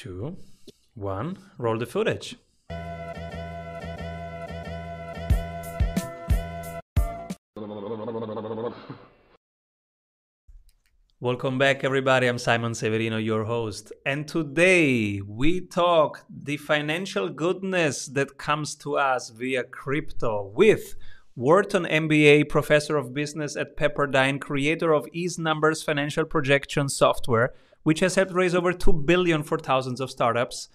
two, one. Roll the footage. Welcome back, everybody. I'm Simon Severino, your host. And today we talk the financial goodness that comes to us via crypto with Wharton MBA, professor of business at Pepperdine, creator of EZ Numbers financial projection software, which has helped raise over 2 billion for thousands of startups.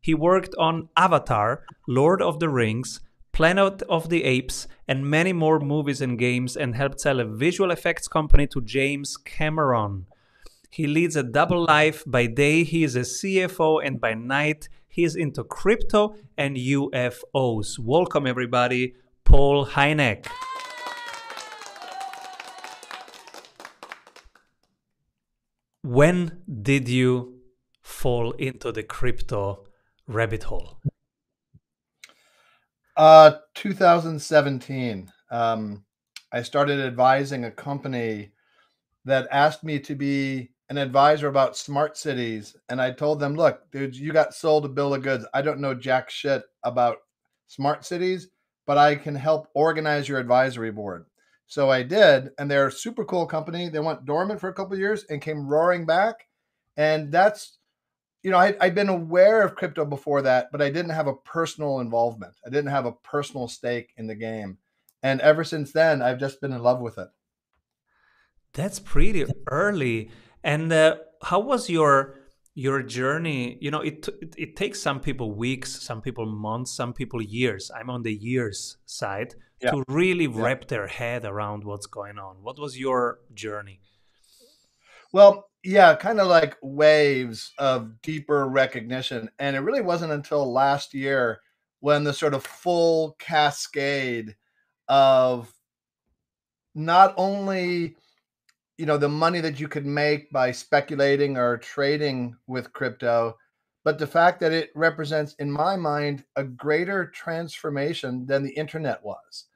He worked on Avatar, Lord of the Rings, Planet of the Apes, and many more movies and games, and helped sell a visual effects company to James Cameron. He leads a double life. By day, he is a CFO, and by night, he is into crypto and UFOs. Welcome, everybody, Paul Hynek. When did you fall into the crypto rabbit hole? Uh, 2017. Um, I started advising a company that asked me to be an advisor about smart cities. And I told them, look, dude, you got sold a bill of goods. I don't know jack shit about smart cities, but I can help organize your advisory board. So I did. And they're a super cool company. They went dormant for a couple years and came roaring back. And that's you know, I, I'd been aware of crypto before that, but I didn't have a personal involvement. I didn't have a personal stake in the game. And ever since then, I've just been in love with it. That's pretty early. And uh, how was your your journey? You know, it, it it takes some people weeks, some people months, some people years. I'm on the years side yeah. to really yeah. wrap their head around what's going on. What was your journey? Well, yeah, kind of like waves of deeper recognition. And it really wasn't until last year when the sort of full cascade of not only you know the money that you could make by speculating or trading with crypto but the fact that it represents in my mind a greater transformation than the internet was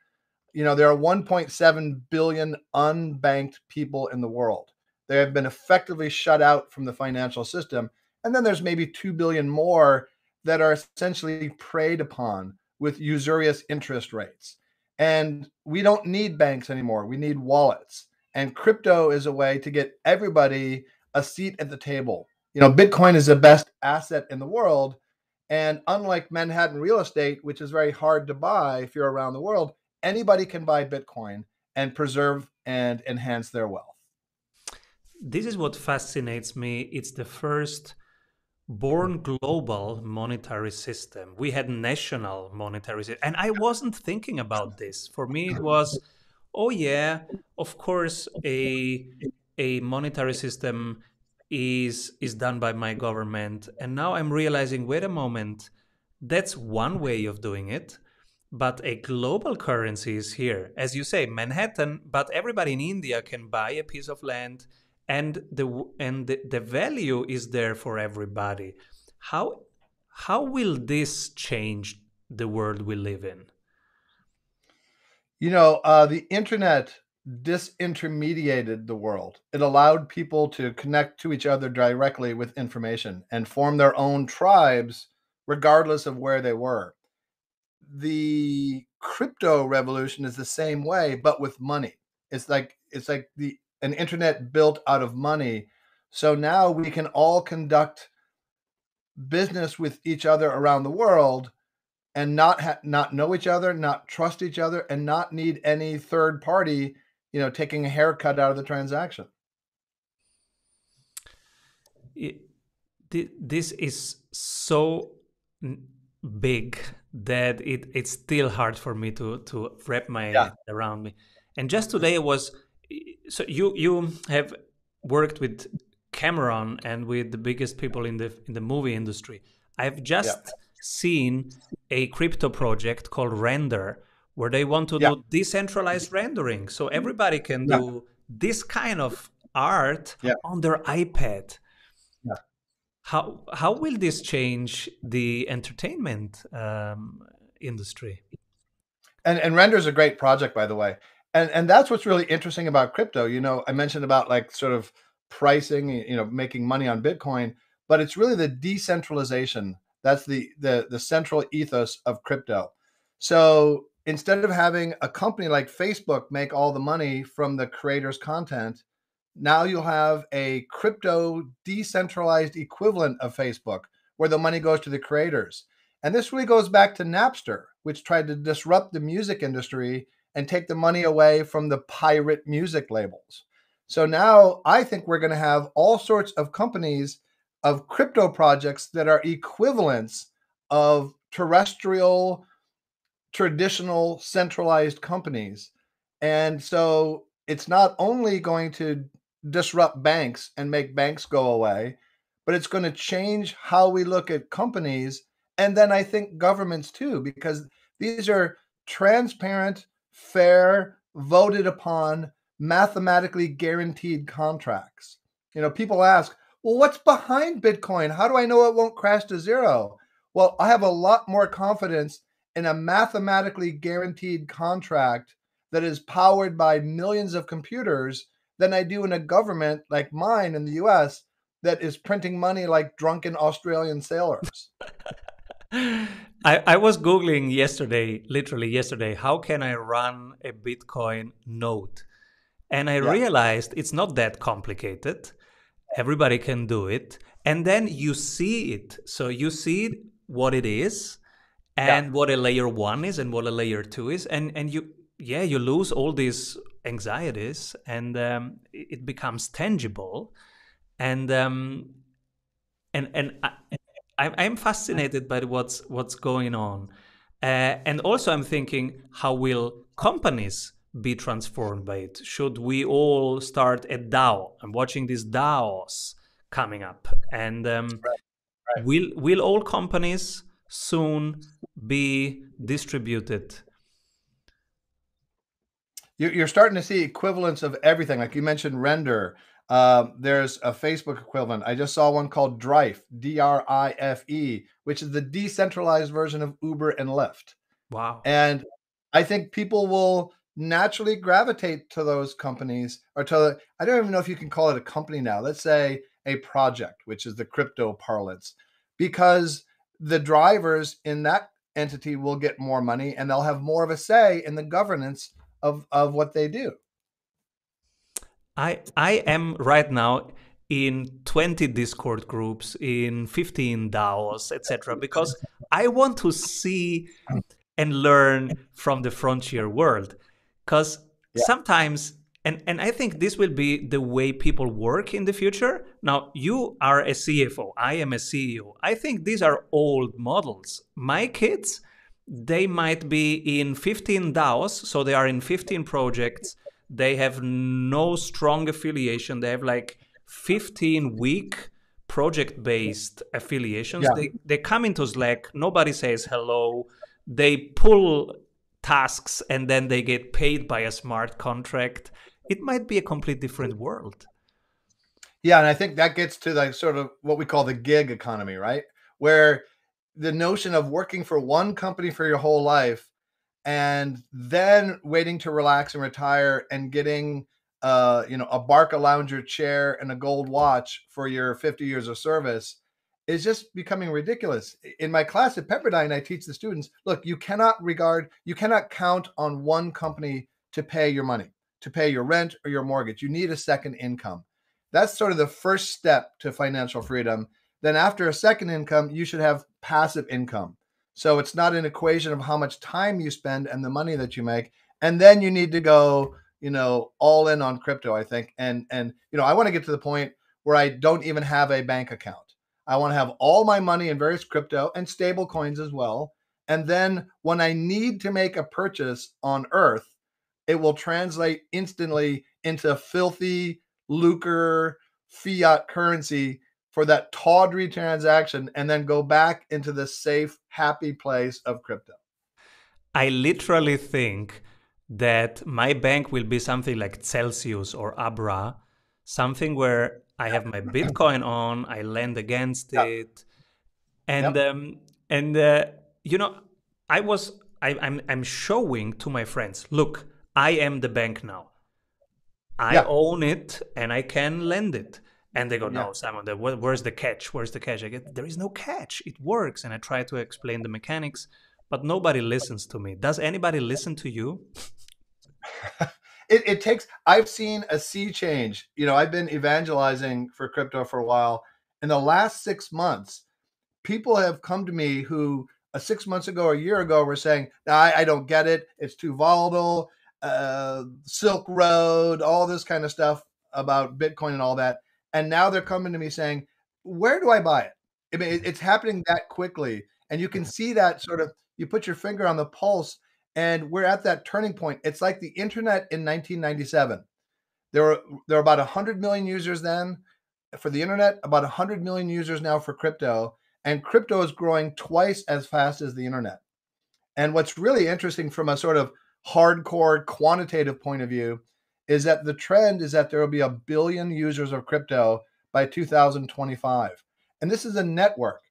you know there are 1.7 billion unbanked people in the world they have been effectively shut out from the financial system. And then there's maybe 2 billion more that are essentially preyed upon with usurious interest rates. And we don't need banks anymore. We need wallets. And crypto is a way to get everybody a seat at the table. You know, Bitcoin is the best asset in the world. And unlike Manhattan real estate, which is very hard to buy if you're around the world, anybody can buy Bitcoin and preserve and enhance their wealth this is what fascinates me. It's the first born global monetary system. We had national monetary system. And I wasn't thinking about this. For me, it was, oh yeah, of course, a a monetary system is is done by my government. And now I'm realizing, wait a moment, that's one way of doing it. But a global currency is here. As you say, Manhattan, but everybody in India can buy a piece of land and the and the, the value is there for everybody. How how will this change the world we live in? You know uh, the internet disintermediated the world. It allowed people to connect to each other directly with information and form their own tribes regardless of where they were the crypto revolution is the same way but with money it's like it's like the an internet built out of money. So now we can all conduct business with each other around the world and not ha- not know each other, not trust each other, and not need any third party, you know, taking a haircut out of the transaction. It, this is so big that it it's still hard for me to to wrap my yeah. head around me. And just today was so you you have worked with Cameron and with the biggest people in the in the movie industry. I've just yeah. seen a crypto project called Render where they want to yeah. do decentralized rendering so mm-hmm. everybody can do this kind of art on their iPad. How how will this change the entertainment um, industry? And and Render is a great project, by the way and and that's what's really interesting about crypto you know i mentioned about like sort of pricing you know making money on bitcoin but it's really the decentralization that's the the the central ethos of crypto. So instead of having a company like Facebook make all the money from the creator's content, now you'll have a crypto decentralized equivalent of Facebook where the money goes to the creators. And this really goes back to Napster, which tried to disrupt the music industry and take the money away from the pirate music labels. So now I think we're going to have all sorts of companies of crypto projects that are equivalents of terrestrial, traditional, centralized companies. And so it's not only going to disrupt banks and make banks go away, but it's going to change how we look at companies. And then I think governments too, because these are transparent, fair, voted upon, mathematically guaranteed contracts. You know, people ask, well, what's behind Bitcoin? How do I know it won't crash to zero? Well, I have a lot more confidence in a mathematically guaranteed contract that is powered by millions of computers than I do in a government like mine in the US that is printing money like drunken Australian sailors. I, I was Googling yesterday, literally yesterday, how can I run a Bitcoin node? And I yeah. realized it's not that complicated everybody can do it and then you see it so you see what it is and yeah. what a layer one is and what a layer two is and and you yeah you lose all these anxieties and um, it becomes tangible and um, and and I, I'm fascinated by what's what's going on, uh, and also I'm thinking how will companies be transformed by it? Should we all start a DAO? I'm watching these DAOs coming up, and um, right. Right. will will all companies soon be distributed? You're starting to see equivalents of everything, like you mentioned, render. Uh, there's a Facebook equivalent. I just saw one called Drife, D R I F E, which is the decentralized version of Uber and Lyft. Wow. And I think people will naturally gravitate to those companies or to I don't even know if you can call it a company now. Let's say a project, which is the crypto parlance, because the drivers in that entity will get more money and they'll have more of a say in the governance of, of what they do. I I am right now in 20 discord groups in 15 daos etc because i want to see and learn from the frontier world because yeah. sometimes and and i think this will be the way people work in the future now you are a cfo i am a ceo i think these are old models my kids they might be in 15 daos so they are in 15 projects. They have no strong affiliation. They have like 15 week project based affiliations. Yeah. they they come into slack nobody says hello. They pull tasks and then they get paid by a smart contract. It might be a complete different world. Yeah and i think that gets to like sort of what we call the gig economy right? Where the notion of working for one company for your whole life and then waiting to relax and retire and getting uh, you know a Barcalounger chair and a gold watch for your 50 years of service is just becoming ridiculous. In my class at Pepperdine, I teach the students look, you cannot regard, you cannot count on one company to pay your money, to pay your rent or your mortgage. You need a second income. That's sort of the first step to financial freedom. Then, after a second income, you should have passive income. So it's not an equation of how much time you spend and the money that you make. And then you need to go, you know, all in on crypto, I think. And, and, you know, I want to get to the point where I don't even have a bank account. I want to have all my money in various crypto and stable coins as well. And then when I need to make a purchase on Earth, it will translate instantly into filthy lucre fiat currency for that tawdry transaction and then go back into the safe, happy place of crypto. I literally think that my bank will be something like Celsius or Abra, something where I have my Bitcoin on, I lend against yep. it, and yep. um, and uh, you know, I was I, I'm I'm showing to my friends, look, I am the bank now. I yep. own it and I can lend it. And they go, no, yeah. Simon, the, where's the catch? Where's the catch? I get, there is no catch. It works. And I try to explain the mechanics, but nobody listens to me. Does anybody listen to you? it, it takes, I've seen a sea change. You know, I've been evangelizing for crypto for a while. In the last six months, people have come to me who uh, six months ago or a year ago were saying, I, I don't get it. It's too volatile. Uh, Silk Road, all this kind of stuff about Bitcoin and all that and now they're coming to me saying, "Where do I buy it?" I mean, it's happening that quickly, and you can see that sort of. You put your finger on the pulse, and we're at that turning point. It's like the internet in 1997. There were there were about 100 million users then for the internet, about 100 million users now for crypto, and crypto is growing twice as fast as the internet. And what's really interesting from a sort of hardcore quantitative point of view is that the trend is that there will be a billion users of crypto by 2025. And this is a network.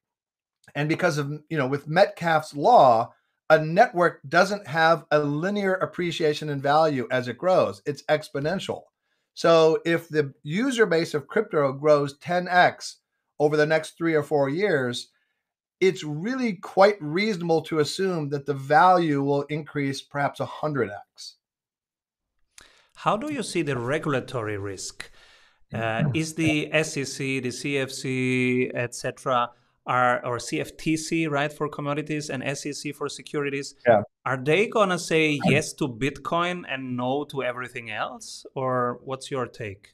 And because of, you know, with Metcalfe's law, a network doesn't have a linear appreciation in value as it grows, it's exponential. So if the user base of crypto grows 10x over the next three or four years, it's really quite reasonable to assume that the value will increase perhaps 100x. How do you see the regulatory risk? Uh, is the SEC, the CFC, etc., are or CFTC, right, for commodities and SEC for securities? Yeah. Are they gonna say yes to Bitcoin and no to everything else, or what's your take?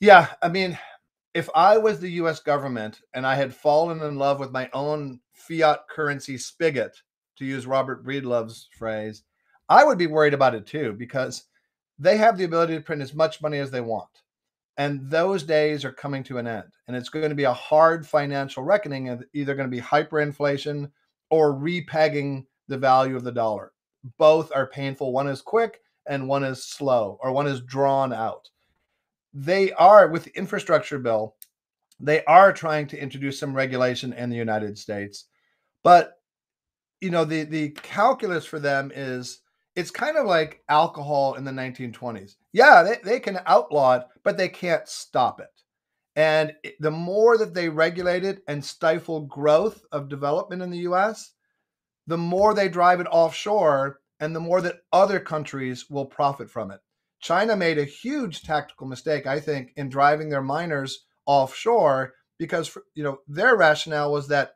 Yeah, I mean, if I was the U.S. government and I had fallen in love with my own fiat currency spigot, to use Robert Breedlove's phrase, I would be worried about it too because they have the ability to print as much money as they want. And those days are coming to an end. And it's going to be a hard financial reckoning of either going to be hyperinflation or repegging the value of the dollar. Both are painful. One is quick and one is slow, or one is drawn out. They are, with the infrastructure bill, they are trying to introduce some regulation in the United States. But, you know, the, the calculus for them is it's kind of like alcohol in the 1920s. Yeah, they, they can outlaw it, but they can't stop it. And the more that they regulate it and stifle growth of development in the US, the more they drive it offshore and the more that other countries will profit from it. China made a huge tactical mistake, I think, in driving their miners offshore because you know their rationale was that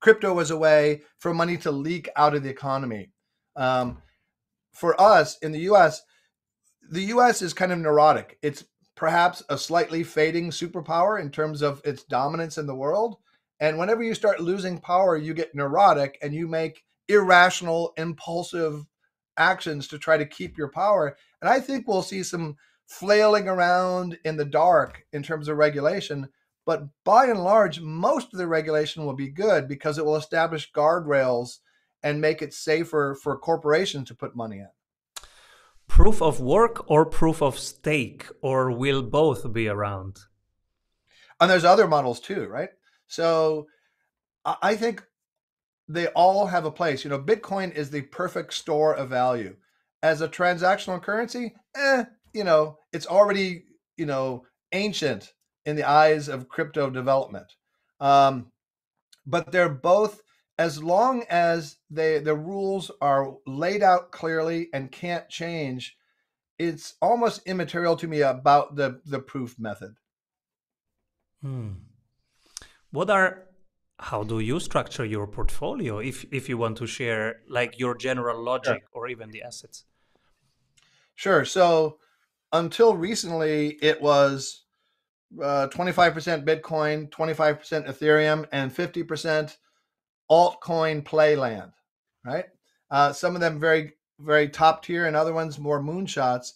crypto was a way for money to leak out of the economy. Um, for us in the US, the US is kind of neurotic. It's perhaps a slightly fading superpower in terms of its dominance in the world. And whenever you start losing power, you get neurotic and you make irrational, impulsive actions to try to keep your power. And I think we'll see some flailing around in the dark in terms of regulation. But by and large, most of the regulation will be good because it will establish guardrails and make it safer for corporations to put money in. Proof of work or proof of stake, or will both be around? And there's other models too, right? So I think they all have a place. You know, Bitcoin is the perfect store of value. As a transactional currency, eh, you know, it's already, you know, ancient in the eyes of crypto development. Um, but they're both as long as they the rules are laid out clearly and can't change, it's almost immaterial to me about the the proof method. Hmm. What are how do you structure your portfolio if if you want to share like your general logic or even the assets? Sure. So until recently, it was uh, 25% Bitcoin, 25% Ethereum, and 50% altcoin playland, right? Uh, some of them very, very top tier, and other ones more moonshots.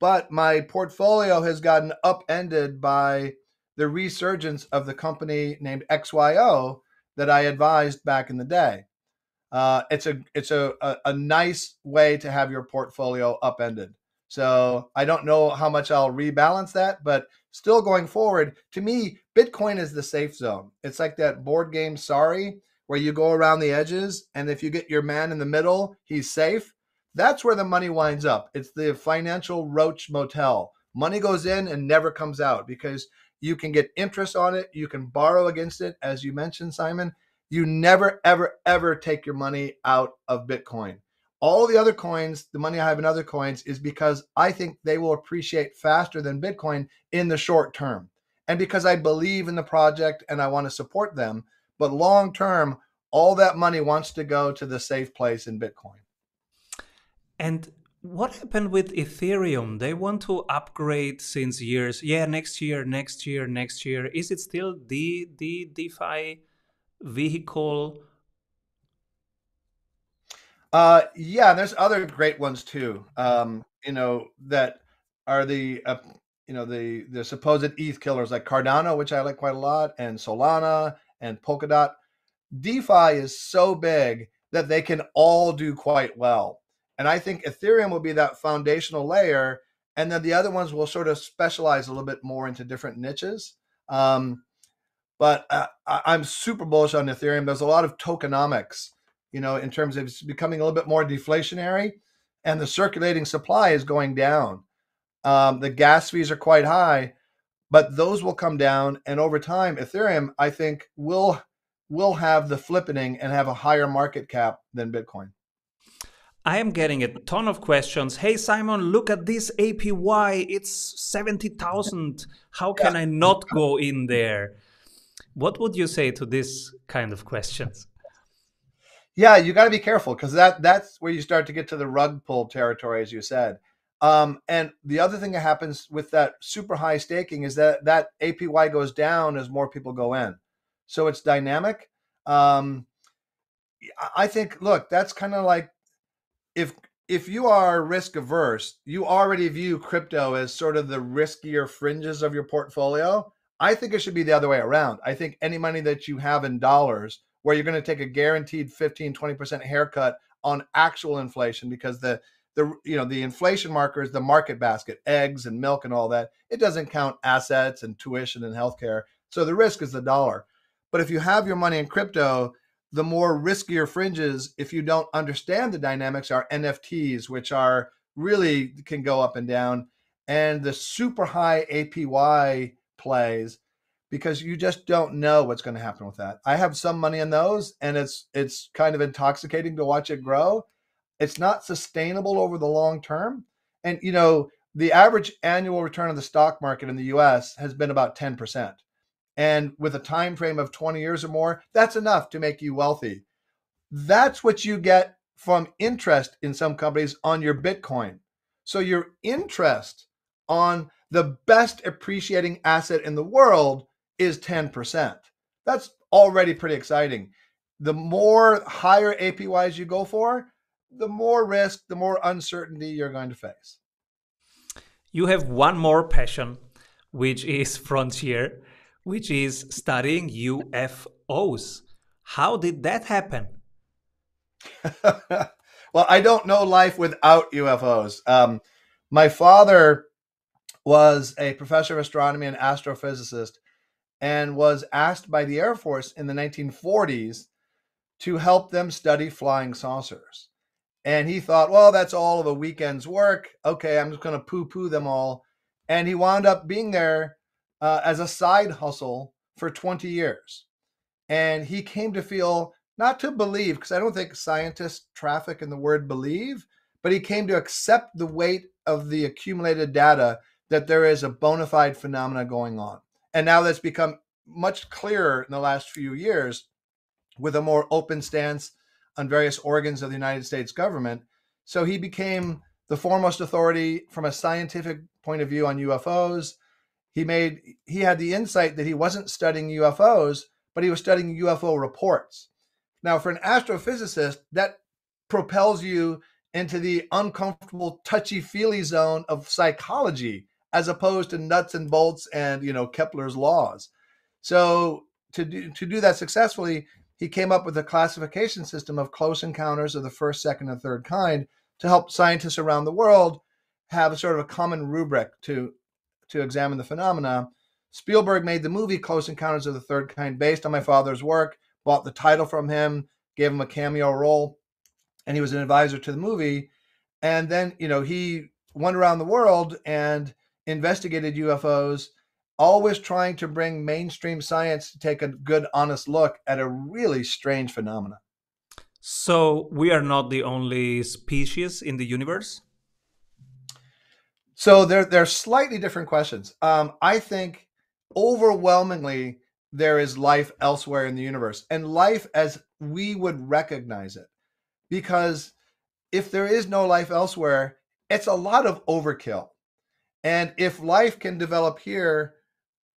But my portfolio has gotten upended by the resurgence of the company named XYO that I advised back in the day. Uh, it's a it's a, a, a nice way to have your portfolio upended. So I don't know how much I'll rebalance that, but still going forward, to me, Bitcoin is the safe zone. It's like that board game Sorry, where you go around the edges, and if you get your man in the middle, he's safe. That's where the money winds up. It's the financial roach motel. Money goes in and never comes out because You can get interest on it. You can borrow against it, as you mentioned, Simon. You never, ever, ever take your money out of Bitcoin. All the other coins, the money I have in other coins, is because I think they will appreciate faster than Bitcoin in the short term. And because I believe in the project and I want to support them. But long term, all that money wants to go to the safe place in Bitcoin. And what happened with Ethereum? They want to upgrade since years. Yeah, next year, next year, next year. Is it still the the DeFi vehicle? Uh, yeah, there's other great ones too. Um, you know that are the uh, you know the the supposed ETH killers like Cardano, which I like quite a lot, and Solana and Polkadot. DeFi is so big that they can all do quite well. And I think Ethereum will be that foundational layer. And then the other ones will sort of specialize a little bit more into different niches. Um, but uh, I'm super bullish on Ethereum. There's a lot of tokenomics, you know, in terms of it's becoming a little bit more deflationary and the circulating supply is going down. Um, the gas fees are quite high, but those will come down. And over time, Ethereum, I think, will will have the flippening and have a higher market cap than Bitcoin. I am getting a ton of questions. Hey, Simon, look at this APY. It's 70,000. How can yeah. I not go in there? What would you say to this kind of questions? Yeah, you got to be careful because that that's where you start to get to the rug pull territory, as you said. Um, and the other thing that happens with that super high staking is that that APY goes down as more people go in. So it's dynamic. Um, I think, look, that's kind of like if if you are risk averse, you already view crypto as sort of the riskier fringes of your portfolio. I think it should be the other way around. I think any money that you have in dollars, where you're going to take a guaranteed 15, 20% haircut on actual inflation because the the you know the inflation marker is the market basket, eggs and milk and all that. It doesn't count assets and tuition and healthcare. So the risk is the dollar. But if you have your money in crypto, the more riskier fringes, if you don't understand the dynamics, are NFTs, which are really can go up and down, and the super high APY plays because you just don't know what's going to happen with that. I have some money in those, and it's it's kind of intoxicating to watch it grow. It's not sustainable over the long term, and you know the average annual return of the stock market in the U.S. has been about ten percent. And with a time frame of 20 years or more that's enough to make you wealthy. That's what you get from interest in some companies on your bitcoin. So your interest on the best appreciating asset in the world is 10% that's already pretty exciting. The more higher apys you go for the more risk the more uncertainty you're going to face you have one more passion which is frontier which is studying UFOs. How did that happen? well, I don't know life without UFOs. Um, my father was a professor of astronomy and astrophysicist and was asked by the Air Force in the 1940s to help them study flying saucers. And he thought, well, that's all of a weekend's work. Okay, I'm just going to poo poo them all. And he wound up being there uh, as a side hustle for 20 years. And he came to feel, not to believe, because I don't think scientists traffic in the word believe, but he came to accept the weight of the accumulated data that there is a bona fide phenomena going on. And now that's become much clearer in the last few years with a more open stance on various organs of the United States government. So he became the foremost authority from a scientific point of view on UFOs he made he had the insight that he wasn't studying UFOs, but he was studying UFO reports. Now, for an astrophysicist, that propels you into the uncomfortable, touchy-feely zone of psychology, as opposed to nuts and bolts and you know Kepler's laws. So to do to do that successfully, he came up with a classification system of close encounters of the first, second, and third kind to help scientists around the world have a sort of a common rubric to to examine the phenomena. Spielberg made the movie Close Encounters of the Third Kind based on my father's work, bought the title from him, gave him a cameo role, and he was an advisor to the movie. And then, you know, he went around the world and investigated UFOs always trying to bring mainstream science to take a good, honest look at a really strange phenomenon. So we are not the only species in the universe? So they're, they're slightly different questions. Um, I think overwhelmingly there is life elsewhere in the universe and life as we would recognize it. Because if there is no life elsewhere, it's a lot of overkill. And if life can develop here,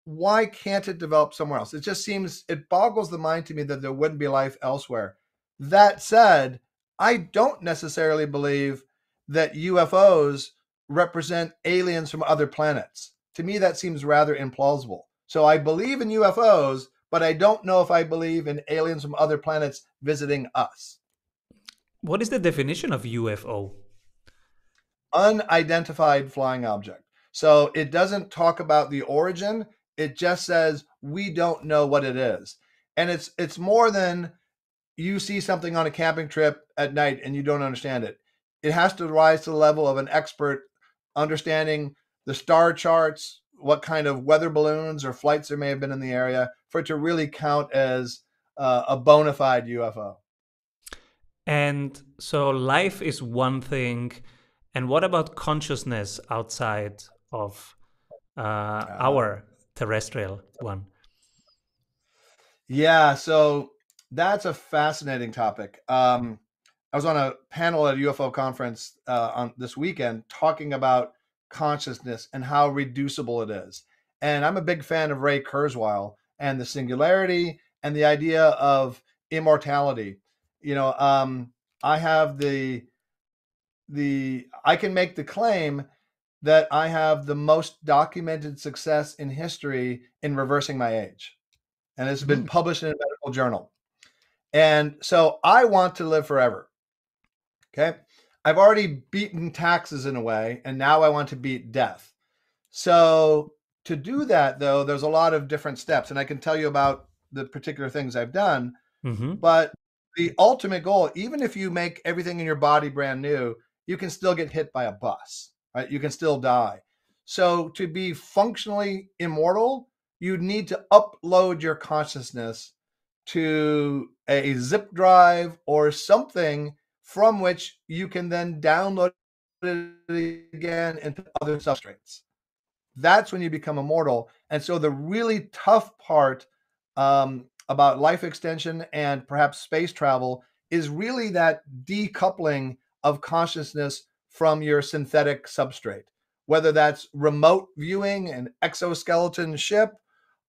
why can't it develop somewhere else? It just seems, it boggles the mind to me that there wouldn't be life elsewhere. That said, I don't necessarily believe that UFOs represent aliens from other planets. To me, that seems rather implausible. So I believe in UFOs, but I don't know if I believe in aliens from other planets visiting us. What is the definition of UFO? Unidentified flying object. So it doesn't talk about the origin. It just says we don't know what it is. And it's it's more than you see something on a camping trip at night and you don't understand it. It has to rise to the level of an expert understanding the star charts, what kind of weather balloons or flights there may have been in the area for it to really count as uh, a bona fide UFO. And so life is one thing. And what about consciousness outside of uh, uh, our terrestrial one? Yeah, so that's a fascinating topic. Um, I was on a panel at a UFO conference uh, on this weekend talking about consciousness and how reducible it is. And I'm a big fan of Ray Kurzweil and the singularity and the idea of immortality. You know, um, I have the the I can make the claim that I have the most documented success in history in reversing my age. And it's been mm. published in a medical journal. And so I want to live forever. Okay. I've already beaten taxes in a way, and now I want to beat death. So to do that, though, there's a lot of different steps, and I can tell you about the particular things I've done. Mm-hmm. But the ultimate goal, even if you make everything in your body brand new, you can still get hit by a bus, right? You can still die. So to be functionally immortal, you need to upload your consciousness to a zip drive or something from which you can then download it again into other substrates. That's when you become immortal. And so the really tough part um, about life extension and perhaps space travel is really that decoupling of consciousness from your synthetic substrate, whether that's remote viewing an exoskeleton ship,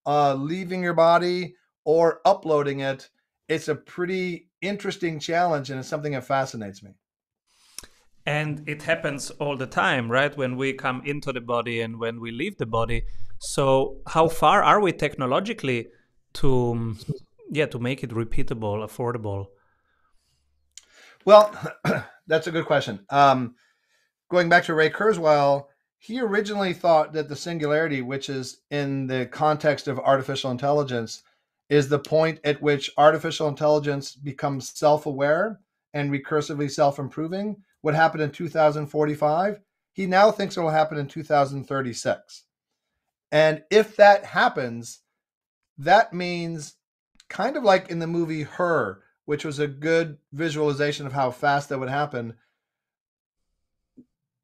uh, leaving your body, or uploading it. It's a pretty interesting challenge and it's something that fascinates me. And it happens all the time, right? When we come into the body and when we leave the body. So, how far are we technologically to, yeah, to make it repeatable, affordable? Well, that's a good question. Um, going back to Ray Kurzweil, he originally thought that the singularity, which is in the context of artificial intelligence, is the point at which artificial intelligence becomes self-aware and recursively self-improving. What happened in 2045 he now thinks it will happen in 2036 and if that happens that means kind of like in the movie her which was a good visualization of how fast that would happen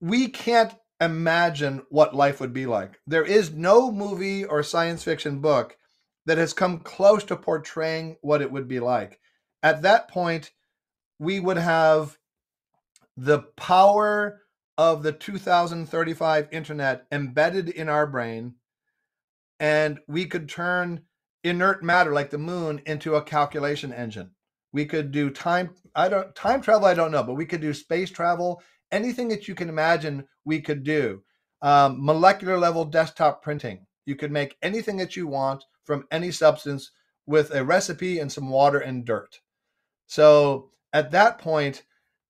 we can't imagine what life would be like there is no movie or science fiction book that has come close to portraying what it would be like. At that point, we would have the power of the 2035 internet embedded in our brain, and we could turn inert matter like the moon into a calculation engine. We could do time, I don't time travel, I don't know, but we could do space travel, anything that you can imagine we could do. Um, molecular level desktop printing. You could make anything that you want from any substance with a recipe and some water and dirt. So at that point,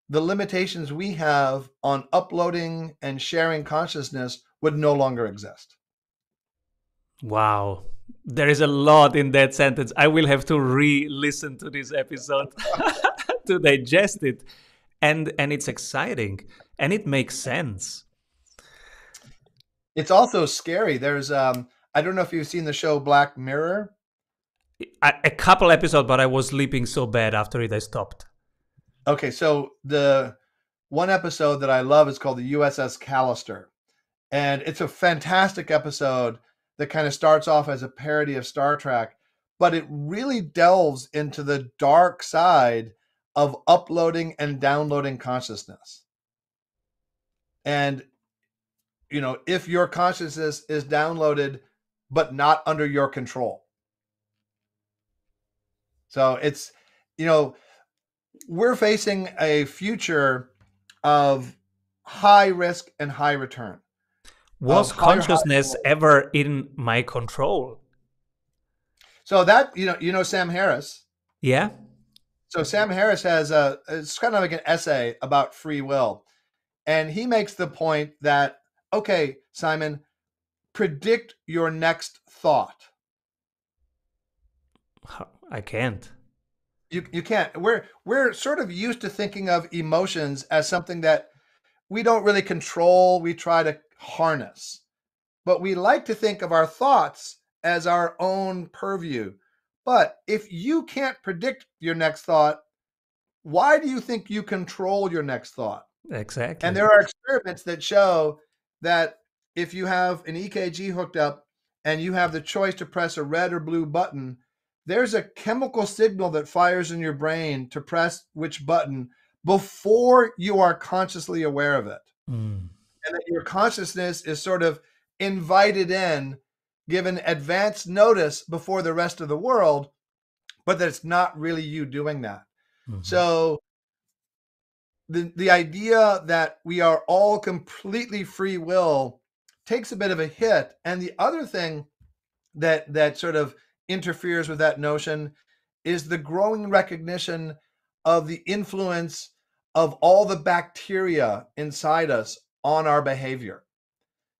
the limitations we have on uploading and sharing consciousness would no longer exist. Wow. There is a lot in that sentence. I will have to re listen to this episode to digest it. And, and it's exciting and it makes sense. It's also scary. There's um, I don't know if you've seen the show Black Mirror. A, a couple episodes, but I was sleeping so bad after it, I stopped. Okay, so the one episode that I love is called the USS Callister. And it's a fantastic episode that kind of starts off as a parody of Star Trek, but it really delves into the dark side of uploading and downloading consciousness. And, you know, if your consciousness is downloaded but not under your control. So it's, you know, we're facing a future of high risk and high return. Was consciousness ever in my control? So that you know, you know Sam Harris. Yeah. So Sam Harris has a it's kind of like an essay about free will. And he makes the point that okay, Simon, predict your next thought. I can't. You you can't. We're we're sort of used to thinking of emotions as something that we don't really control, we try to harness. But we like to think of our thoughts as our own purview. But if you can't predict your next thought, why do you think you control your next thought? Exactly. And there are experiments that show that if you have an EKG hooked up and you have the choice to press a red or blue button, there's a chemical signal that fires in your brain to press which button before you are consciously aware of it. Mm. And that your consciousness is sort of invited in, given advance notice before the rest of the world, but that it's not really you doing that. Mm-hmm. So the the idea that we are all completely free will takes a bit of a hit. And the other thing that that sort of interferes with that notion is the growing recognition of the influence of all the bacteria inside us on our behavior.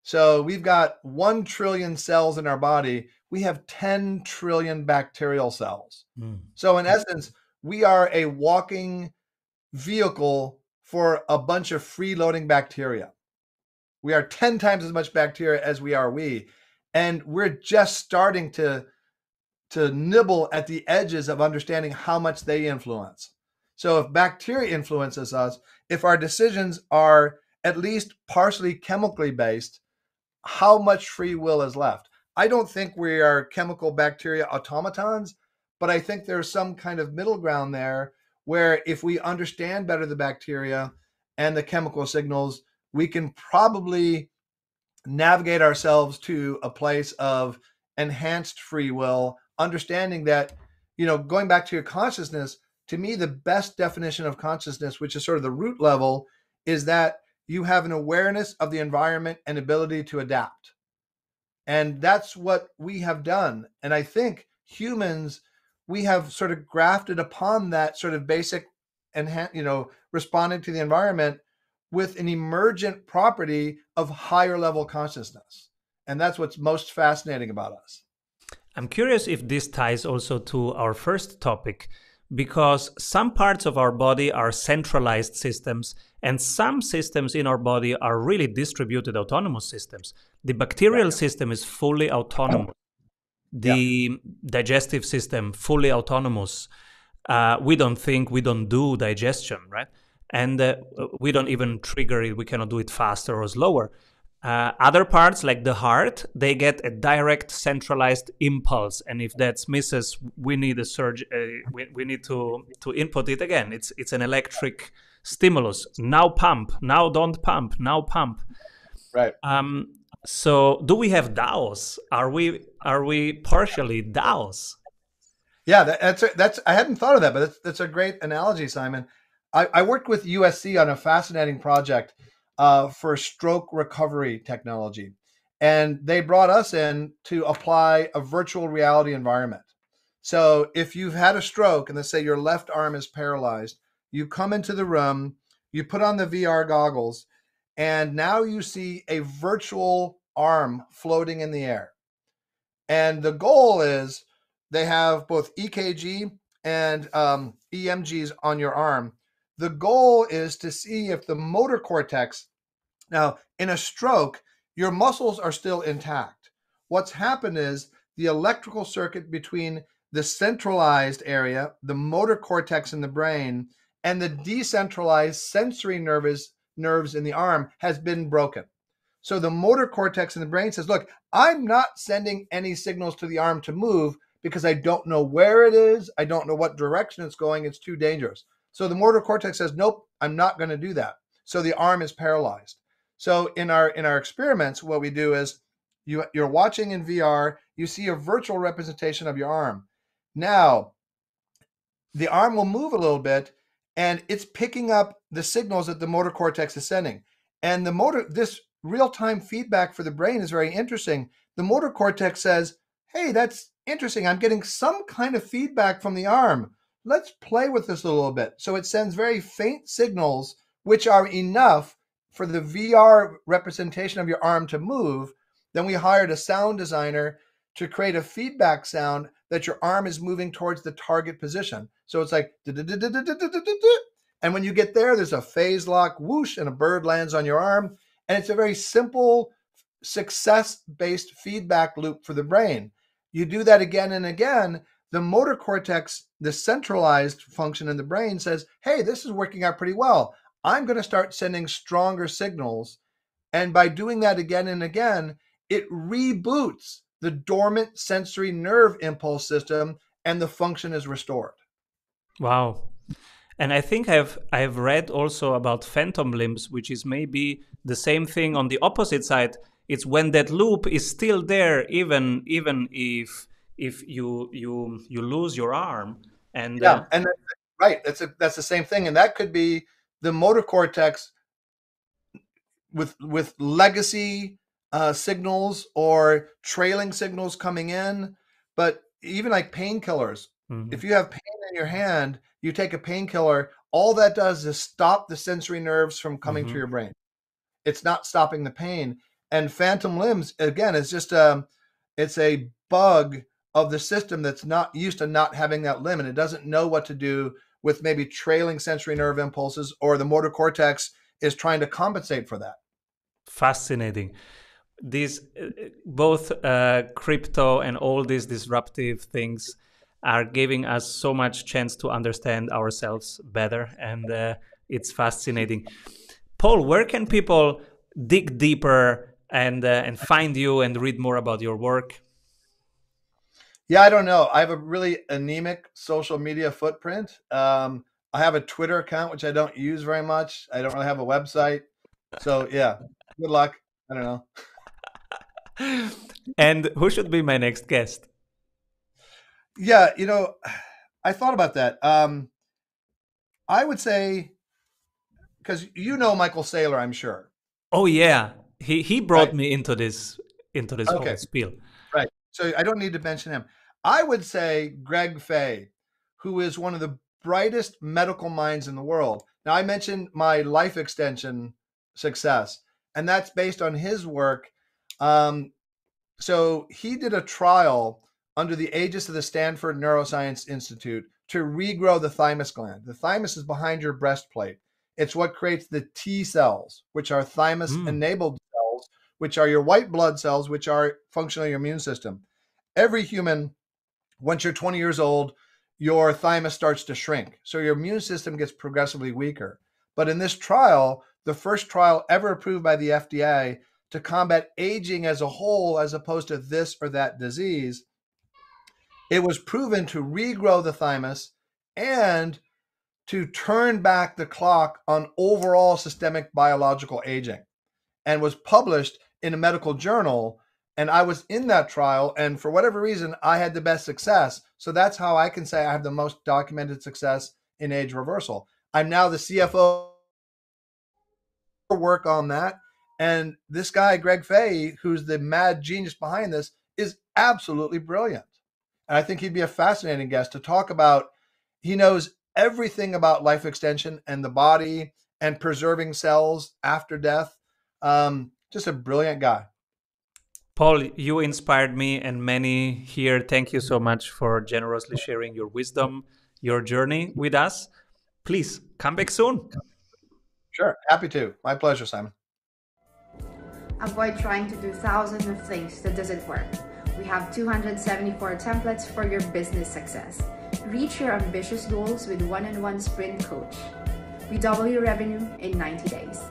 So we've got 1 trillion cells in our body. We have 10 trillion bacterial cells. Mm. So, in essence, we are a walking vehicle for a bunch of freeloading bacteria. We are 10 times as much bacteria as we are we. And we're just starting to to nibble at the edges of understanding how much they influence. So if bacteria influences us, if our decisions are at least partially chemically based, how much free will is left? I don't think we are chemical bacteria automatons, but I think there's some kind of middle ground there where if we understand better the bacteria and the chemical signals, we can probably navigate ourselves to a place of enhanced free will understanding that, you know, going back to your consciousness, to me, the best definition of consciousness, which is sort of the root level, is that you have an awareness of the environment and ability to adapt. And that's what we have done. And I think humans, we have sort of grafted upon that sort of basic and, you know, responding to the environment with an emergent property of higher level consciousness. And that's what's most fascinating about us. I'm curious if this ties also to our first topic, because some parts of our body are centralized systems, and some systems in our body are really distributed autonomous systems. The bacterial system is fully autonomous, the yeah. digestive system, fully autonomous. Uh, we don't think, we don't do digestion, right? And uh, we don't even trigger it, we cannot do it faster or slower. Uh, other parts, like the heart, they get a direct centralized impulse, and if that misses, we need a surge. Uh, we, we need to to input it again. It's it's an electric stimulus. Now pump. Now don't pump. Now pump. Right. Um. So, do we have DAOs? Are we are we partially DAOs? Yeah, that, that's a, that's. I hadn't thought of that, but that's, that's a great analogy, Simon. I, I worked with USC on a fascinating project uh, for stroke recovery technology. And they brought us in to apply a virtual reality environment. So if you've had a stroke and let's say your left arm is paralyzed, you come into the room, you put on the VR goggles, and now you see a virtual arm floating in the air. And the goal is they have both EKG and um, EMGs on your arm the goal is to see if the motor cortex, now in a stroke, your muscles are still intact. what's happened is the electrical circuit between the centralized area, the motor cortex in the brain, and the decentralized sensory nerves nerves in the arm has been broken. So the motor cortex in the brain says, "Look, I'm not sending any signals to the arm to move because I don't know where it is, I don't know what direction it's going, it's too dangerous." So the motor cortex says, "Nope, I'm not going to do that." So the arm is paralyzed. So in our in our experiments what we do is you you're watching in VR, you see a virtual representation of your arm. Now, the arm will move a little bit and it's picking up the signals that the motor cortex is sending. And the motor, this real time feedback for the brain is very interesting. The motor cortex says, Hey, that's interesting. I'm getting some kind of feedback from the arm. Let's play with this a little bit. So it sends very faint signals, which are enough for the VR representation of your arm to move. Then we hired a sound designer to create a feedback sound that your arm is moving towards the target position. So it's like, and when you get there, there's a phase lock whoosh, and a bird lands on your arm. And it's a very simple, success based feedback loop for the brain. You do that again and again. The motor cortex, the centralized function in the brain, says, Hey, this is working out pretty well. I'm going to start sending stronger signals. And by doing that again and again, it reboots the dormant sensory nerve impulse system and the function is restored. Wow. And I think I've I've read also about phantom limbs, which is maybe the same thing on the opposite side. It's when that loop is still there, even even if if you you you lose your arm. And yeah, uh, and right, that's a, that's the same thing, and that could be the motor cortex with with legacy uh, signals or trailing signals coming in. But even like painkillers, mm-hmm. if you have pain in your hand, you take a painkiller, all that does is stop the sensory nerves from coming mm-hmm. to your brain. It's not stopping the pain. And phantom limbs, again, is just a, um, it's a bug of the system that's not used to not having that limb and it doesn't know what to do with maybe trailing sensory nerve impulses or the motor cortex is trying to compensate for that. Fascinating. These uh, both uh, crypto and all these disruptive things are giving us so much chance to understand ourselves better and uh, it's fascinating. Paul where can people dig deeper and uh, and find you and read more about your work yeah i don't know i have a really anemic social media footprint um, i have a twitter account which i don't use very much i don't really have a website so yeah good luck i don't know and who should be my next guest? Yeah, you know, I thought about that. Um, I would say because you know Michael Saylor, I'm sure. Oh yeah, he he brought right. me into this into this okay. whole spiel. Right. So I don't need to mention him. I would say Greg Fahy, who is one of the brightest medical minds in the world. Now I mentioned my life extension success, and that's based on his work um, so he did a trial under the aegis of the Stanford Neuroscience Institute to regrow the thymus gland. The thymus is behind your breastplate. It's what creates the T cells, which are thymus enabled mm. cells, which are your white blood cells, which are functioning your immune system. Every human, once you're 20 years old, your thymus starts to shrink. So your immune system gets progressively weaker. But in this trial, the first trial ever approved by the FDA, to combat aging as a whole as opposed to this or that disease, it was proven to regrow the thymus and to turn back the clock on overall systemic biological aging and was published in a medical journal and I was in that trial and for whatever reason I had the best success so that's how I can say I have the most documented success in age reversal I'm now the CFO work on that and this guy, Greg Fahy, who's the mad genius behind this, is absolutely brilliant. And I think he'd be a fascinating guest to talk about. He knows everything about life extension and the body and preserving cells after death. Um, just a brilliant guy. Paul, you inspired me and many here. Thank you so much for generously sharing your wisdom, your journey with us. Please come back soon. Sure. Happy to. My pleasure, Simon. Avoid trying to do thousands of things that doesn't work. We have 274 templates for your business success. Reach your ambitious goals with one-on-one sprint coach. We double your revenue in 90 days.